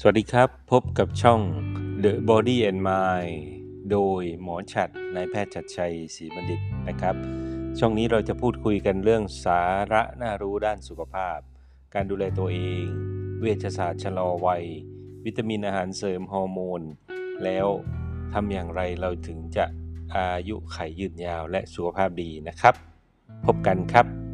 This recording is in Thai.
สวัสดีครับ พบกับช่อง The Body and Mind โดยหมอฉัดนายแพทย์ชัดชัยศรีบัณฑิตนะครับ ช่องนี้เราจะพูดคุยกันเรื่องสาระน่ารู้ด้านสุขภาพ การดูแลตัวเอง เวชศาสตร์ชะลอวัย วิตามินอาหารเสริมฮอร์โมน แล้วทำอย่างไรเราถึงจะอายุไขยืนยาวและสุขภาพดีนะครับ พบกันครับ